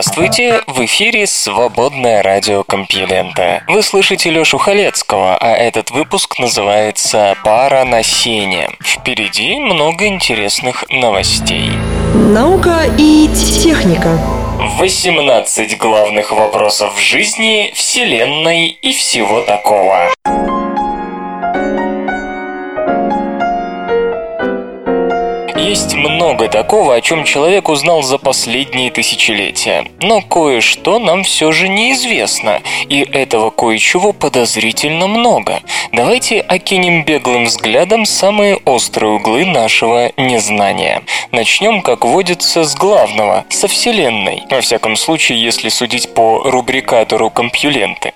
Здравствуйте, в эфире «Свободное радио Компьюлента». Вы слышите Лёшу Халецкого, а этот выпуск называется «Пара на сене». Впереди много интересных новостей. Наука и техника 18 главных вопросов жизни, Вселенной и всего такого. Есть много такого, о чем человек узнал за последние тысячелетия. Но кое-что нам все же неизвестно, и этого кое-чего подозрительно много. Давайте окинем беглым взглядом самые острые углы нашего незнания. Начнем, как водится, с главного, со Вселенной. Во всяком случае, если судить по рубрикатору компьюленты.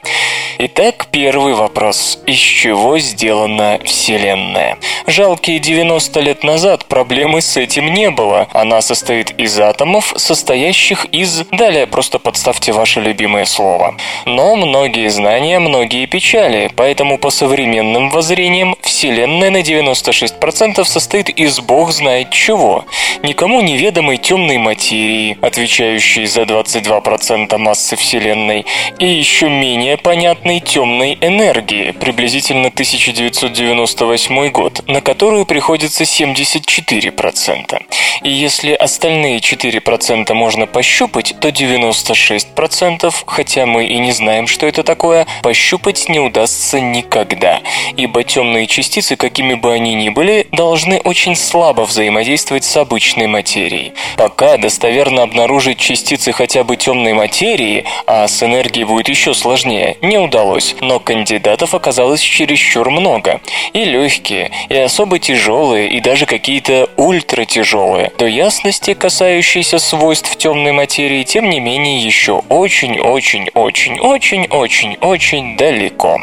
Итак, первый вопрос. Из чего сделана Вселенная? Жалкие 90 лет назад проблемы с этим не было. Она состоит из атомов, состоящих из... Далее просто подставьте ваше любимое слово. Но многие знания, многие печали, поэтому по современным воззрениям Вселенная на 96% состоит из бог знает чего. Никому неведомой темной материи, отвечающей за 22% массы Вселенной, и еще менее понятной темной энергии, приблизительно 1998 год, на которую приходится 74%. И если остальные 4% можно пощупать, то 96%, хотя мы и не знаем, что это такое, пощупать не удастся никогда. Ибо темные частицы, какими бы они ни были, должны очень слабо взаимодействовать с обычной материей. Пока достоверно обнаружить частицы хотя бы темной материи, а с энергией будет еще сложнее, не удалось. Но кандидатов оказалось чересчур много. И легкие, и особо тяжелые, и даже какие-то ультратяжелые. До ясности, касающейся свойств темной материи, тем не менее еще очень-очень-очень-очень-очень-очень далеко.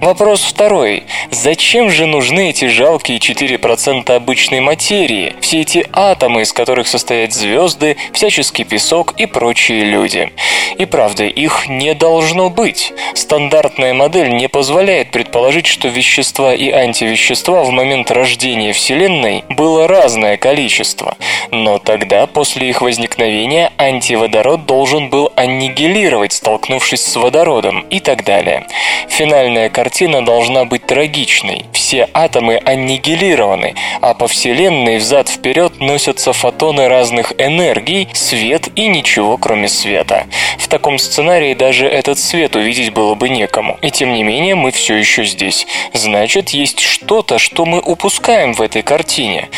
Вопрос второй. Зачем же нужны эти жалкие 4% обычной материи? Все эти атомы, из которых состоят звезды, всяческий песок и прочие люди. И правда, их не должно быть. Стандартная модель не позволяет предположить, что вещества и антивещества в момент рождения Вселенной было разное количество. Но тогда, после их возникновения, антиводород должен был аннигилировать, столкнувшись с водородом и так далее. Финальная картина должна быть трагичной. Все атомы аннигилированы, а по Вселенной взад-вперед носятся фотоны разных энергий, свет и ничего кроме света. В таком сценарии даже этот свет увидеть было бы некому. И тем не менее мы все еще здесь. Значит, есть что-то, что мы упускаем в этой картине.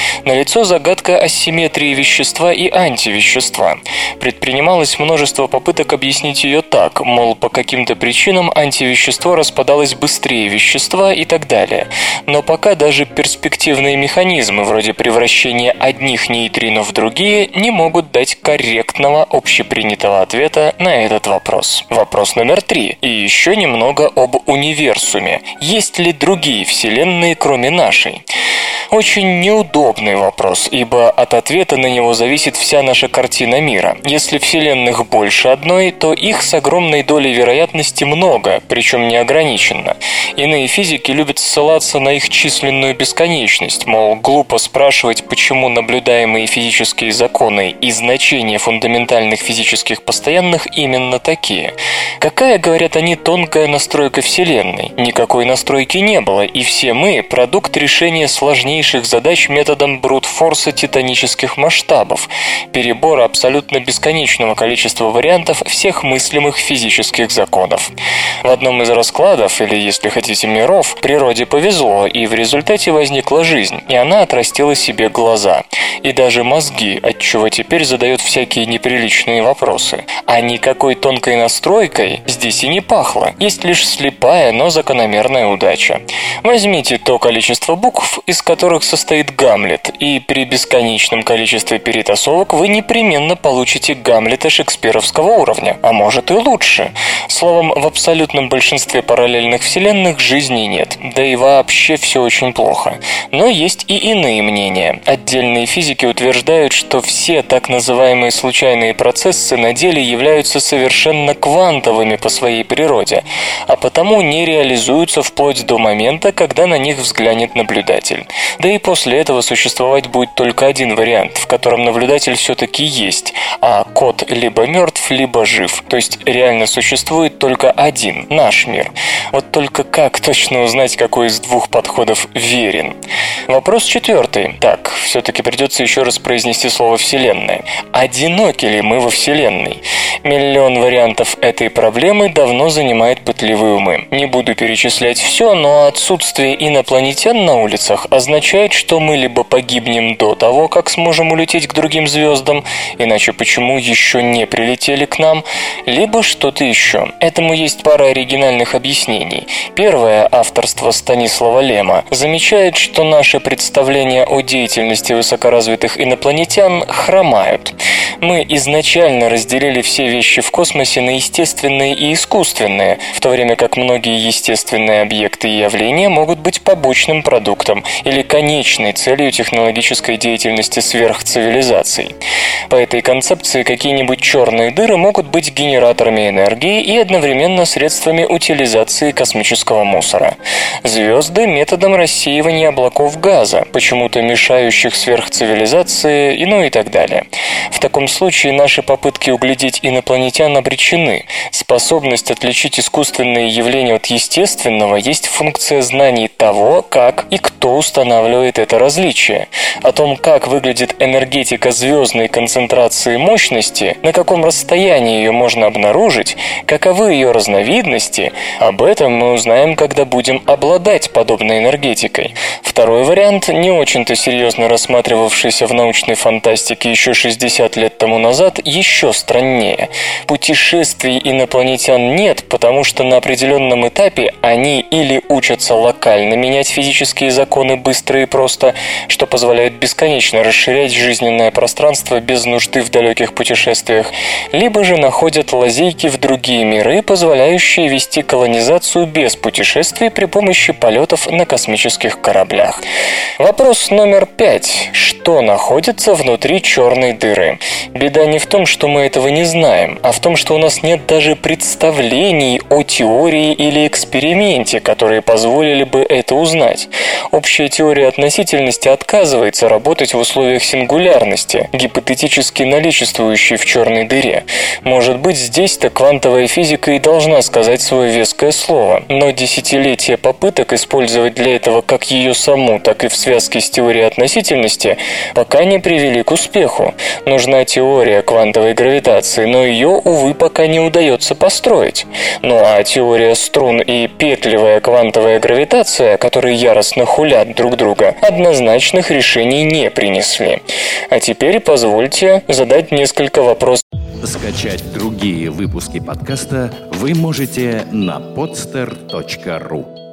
Налицо загадка асимметрии вещества и антивещества. Предпринималось множество попыток объяснить ее так, мол, по каким-то причинам антивещество распадалось быстрее вещества и так далее. Но пока даже перспективные механизмы вроде превращения одних нейтринов в другие не могут дать корректного общепринятого ответа на этот вопрос. Вопрос номер три. И еще немного об универсуме. Есть ли другие вселенные, кроме нашей? Очень неудобный вопрос, ибо от ответа на него зависит вся наша картина мира. Если вселенных больше одной, то их с огромной долей вероятности много, причем неограниченно. Иные физики любят ссылаться на их численную бесконечность, мол, глупо спрашивать, почему наблюдаемые физические законы и значения фундаментальных физических постоянных именно такие. Какая, говорят они, тонкая настройка Вселенной? Никакой настройки не было, и все мы – продукт решения сложнейших задач методом брутфорса титанических масштабов, перебора абсолютно бесконечного количества вариантов всех мыслимых физических законов. В одном из раскладов, или если хотите миров, природе повезло, и в результате возникла жизнь, и она отрастила себе глаза. И даже мозги, отчего теперь задает всякие неприличные вопросы. А никакой тонкой настройкой здесь и не пахло. Есть лишь слепая, но закономерная удача. Возьмите то количество букв, из которых которых состоит Гамлет, и при бесконечном количестве перетасовок вы непременно получите Гамлета шекспировского уровня, а может и лучше. Словом, в абсолютном большинстве параллельных вселенных жизни нет, да и вообще все очень плохо. Но есть и иные мнения. Отдельные физики утверждают, что все так называемые случайные процессы на деле являются совершенно квантовыми по своей природе, а потому не реализуются вплоть до момента, когда на них взглянет наблюдатель. Да и после этого существовать будет только один вариант, в котором наблюдатель все-таки есть, а кот либо мертв, либо жив. То есть реально существует только один, наш мир. Вот только как точно узнать, какой из двух подходов верен? Вопрос четвертый. Так, все-таки придется еще раз произнести слово «вселенная». Одиноки ли мы во Вселенной? Миллион вариантов этой проблемы давно занимает пытливые умы. Не буду перечислять все, но отсутствие инопланетян на улицах означает, что мы либо погибнем до того, как сможем улететь к другим звездам, иначе почему еще не прилетели к нам, либо что-то еще. Этому есть пара оригинальных объяснений. Первое, авторство Станислава Лема, замечает, что наше представление о деятельности высокоразвитых инопланетян хромают. Мы изначально разделили все вещи в космосе на естественные и искусственные, в то время как многие естественные объекты и явления могут быть побочным продуктом или конечной целью технологической деятельности сверхцивилизаций. По этой концепции какие-нибудь черные дыры могут быть генераторами энергии и одновременно средствами утилизации космического мусора. Звезды – методом рассеивания облаков газа, почему-то мешающих сверхцивилизации, и ну и так далее. В таком случае наши попытки углядеть инопланетян обречены. Способность отличить искусственные явления от естественного есть функция знаний того, как и кто устанавливает это различие. О том, как выглядит энергетика звездной концентрации мощности, на каком расстоянии ее можно обнаружить, каковы ее разновидности, об этом мы узнаем, когда будем обладать подобной энергетикой. Второй вариант, не очень-то серьезно рассматривавшийся в научной фантастике еще 60 лет тому назад, еще страннее. Путешествий инопланетян нет, потому что на определенном этапе они или учатся локально менять физические законы быстро и просто, что позволяет бесконечно расширять жизненное пространство без нужды в далеких путешествиях, либо же находят лазейки в другие миры, позволяющие вести колонизацию без путешествий при помощи полетов на космических кораблях. Вопрос номер пять. Что находится внутри черной дыры? Беда не в том, что мы этого не знаем, а в том, что у нас нет даже представлений о теории или эксперименте, которые позволили бы это узнать. Общая теория относительности отказывается работать в условиях сингулярности, гипотетически наличествующей в черной дыре. Может быть, здесь-то квантовая физика и должна сказать свое веское слово, но десятилетия попыток использовать для этого как ее саму, так и в связке с теорией относительности пока не привели к успеху. Нужна теория квантовой гравитации, но ее, увы, пока не удается построить. Ну а теория струн и петлевая квантовая гравитация, которые яростно хулят друг друга, однозначных решений не принесли. А теперь позвольте задать несколько вопросов. Скачать другие выпуски подкаста вы можете на podster.ru